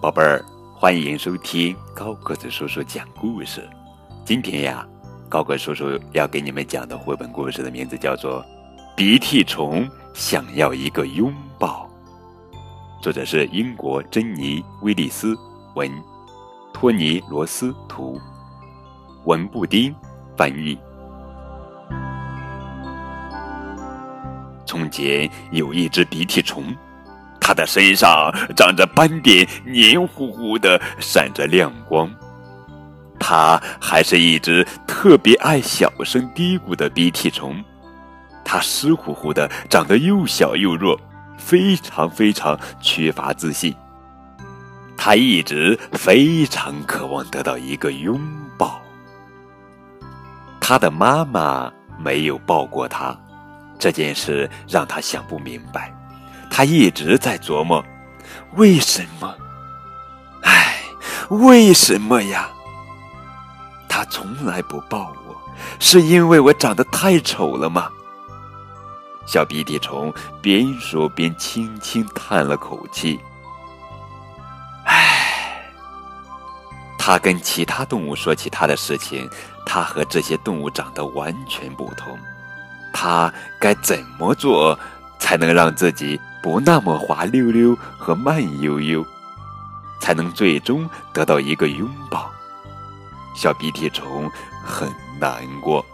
宝贝儿，欢迎收听高个子叔叔讲故事。今天呀，高个叔叔要给你们讲的绘本故事的名字叫做《鼻涕虫想要一个拥抱》，作者是英国珍妮·威利斯文，托尼·罗斯图，文布丁翻译。从前有一只鼻涕虫。它的身上长着斑点，黏糊糊的，闪着亮光。它还是一只特别爱小声嘀咕的鼻涕虫。它湿乎乎的，长得又小又弱，非常非常缺乏自信。它一直非常渴望得到一个拥抱。他的妈妈没有抱过他，这件事让他想不明白。他一直在琢磨，为什么？唉，为什么呀？他从来不抱我，是因为我长得太丑了吗？小鼻涕虫边说边轻轻叹了口气。唉，他跟其他动物说起他的事情，他和这些动物长得完全不同。他该怎么做才能让自己？不那么滑溜溜和慢悠悠，才能最终得到一个拥抱。小鼻涕虫很难过，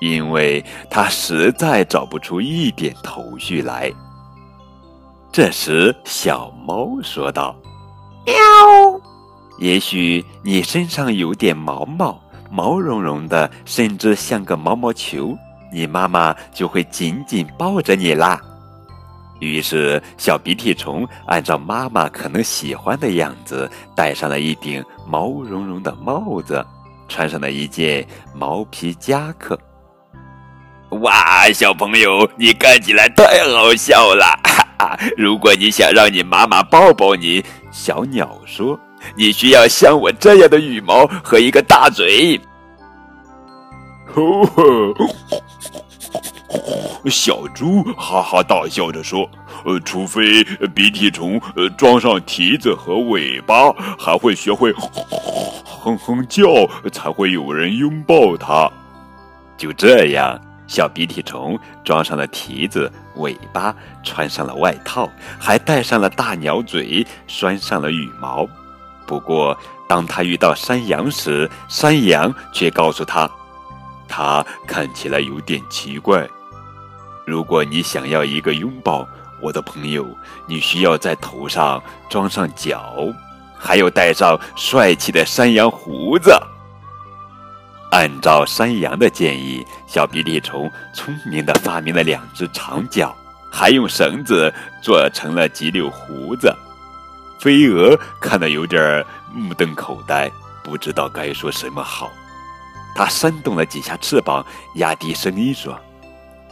因为它实在找不出一点头绪来。这时，小猫说道：“喵，也许你身上有点毛毛，毛茸茸的，甚至像个毛毛球，你妈妈就会紧紧抱着你啦。”于是，小鼻涕虫按照妈妈可能喜欢的样子，戴上了一顶毛茸茸的帽子，穿上了一件毛皮夹克。哇，小朋友，你看起来太好笑了！哈哈，如果你想让你妈妈抱抱你，小鸟说，你需要像我这样的羽毛和一个大嘴。吼吼。呼小猪哈哈大笑着说：“呃，除非鼻涕虫呃装上蹄子和尾巴，还会学会哼哼叫，才会有人拥抱它。”就这样，小鼻涕虫装上了蹄子、尾巴，穿上了外套，还戴上了大鸟嘴，拴上了羽毛。不过，当他遇到山羊时，山羊却告诉他，他看起来有点奇怪。如果你想要一个拥抱，我的朋友，你需要在头上装上角，还有戴上帅气的山羊胡子。按照山羊的建议，小鼻涕虫聪明地发明了两只长角，还用绳子做成了几绺胡子。飞蛾看得有点目瞪口呆，不知道该说什么好。它扇动了几下翅膀，压低声音说。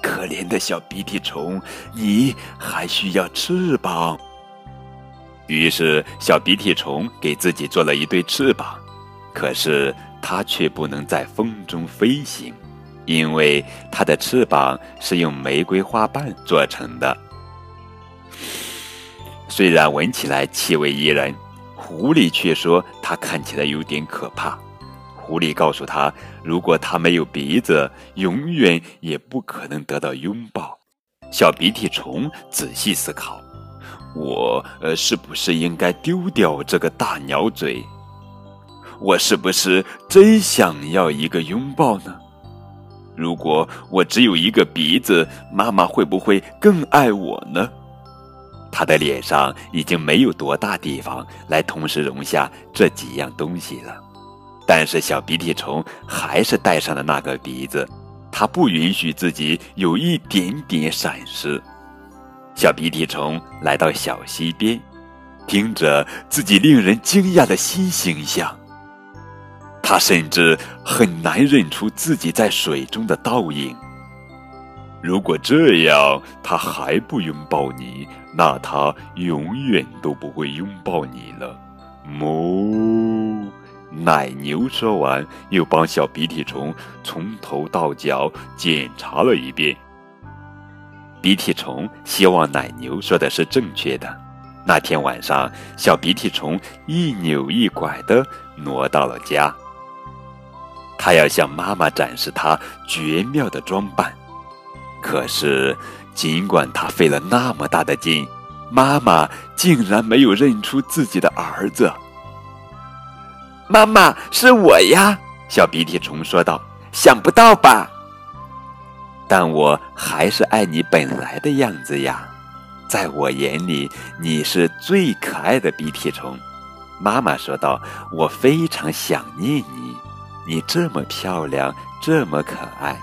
可怜的小鼻涕虫，你还需要翅膀。于是，小鼻涕虫给自己做了一对翅膀，可是它却不能在风中飞行，因为它的翅膀是用玫瑰花瓣做成的。虽然闻起来气味宜人，狐狸却说它看起来有点可怕。狐狸告诉他：“如果他没有鼻子，永远也不可能得到拥抱。”小鼻涕虫仔细思考：“我呃，是不是应该丢掉这个大鸟嘴？我是不是真想要一个拥抱呢？如果我只有一个鼻子，妈妈会不会更爱我呢？”他的脸上已经没有多大地方来同时容下这几样东西了。但是小鼻涕虫还是戴上了那个鼻子，它不允许自己有一点点闪失。小鼻涕虫来到小溪边，听着自己令人惊讶的新形象，他甚至很难认出自己在水中的倒影。如果这样他还不拥抱你，那他永远都不会拥抱你了。哞。奶牛说完，又帮小鼻涕虫从头到脚检查了一遍。鼻涕虫希望奶牛说的是正确的，那天晚上，小鼻涕虫一扭一拐地挪到了家。他要向妈妈展示他绝妙的装扮。可是，尽管他费了那么大的劲，妈妈竟然没有认出自己的儿子。妈妈，是我呀！小鼻涕虫说道。想不到吧？但我还是爱你本来的样子呀。在我眼里，你是最可爱的鼻涕虫。妈妈说道：“我非常想念你，你这么漂亮，这么可爱。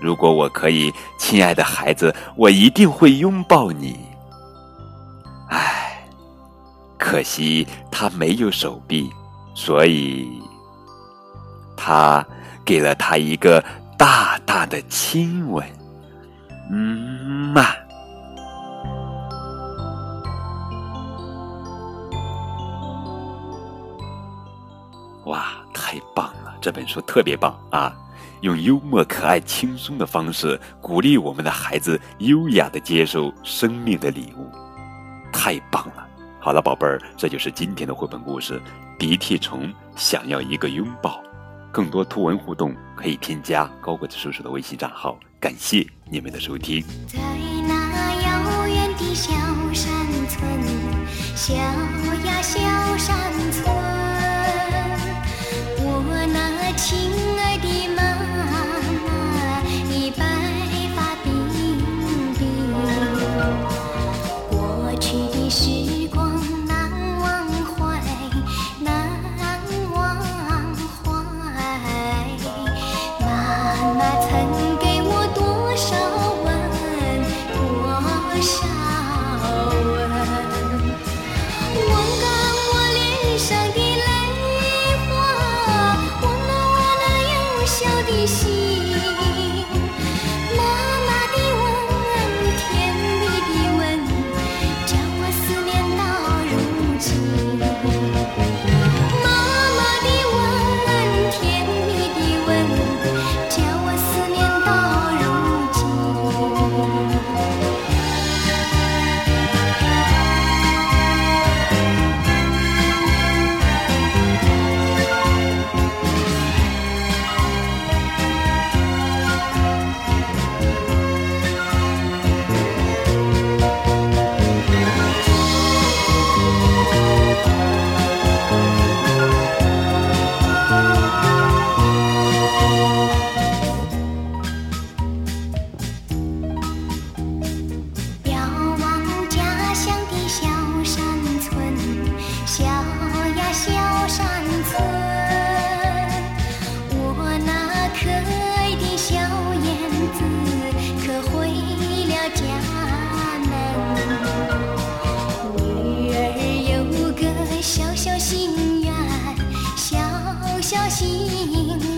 如果我可以，亲爱的孩子，我一定会拥抱你。”唉，可惜他没有手臂，所以他。给了他一个大大的亲吻，嗯嘛，哇，太棒了！这本书特别棒啊，用幽默、可爱、轻松的方式鼓励我们的孩子优雅的接受生命的礼物，太棒了！好了，宝贝儿，这就是今天的绘本故事《鼻涕虫想要一个拥抱》。更多图文互动，可以添加高个子叔叔的微信账号。感谢你们的收听。在那遥远的小山村，小呀小山村，我那亲爱。小心。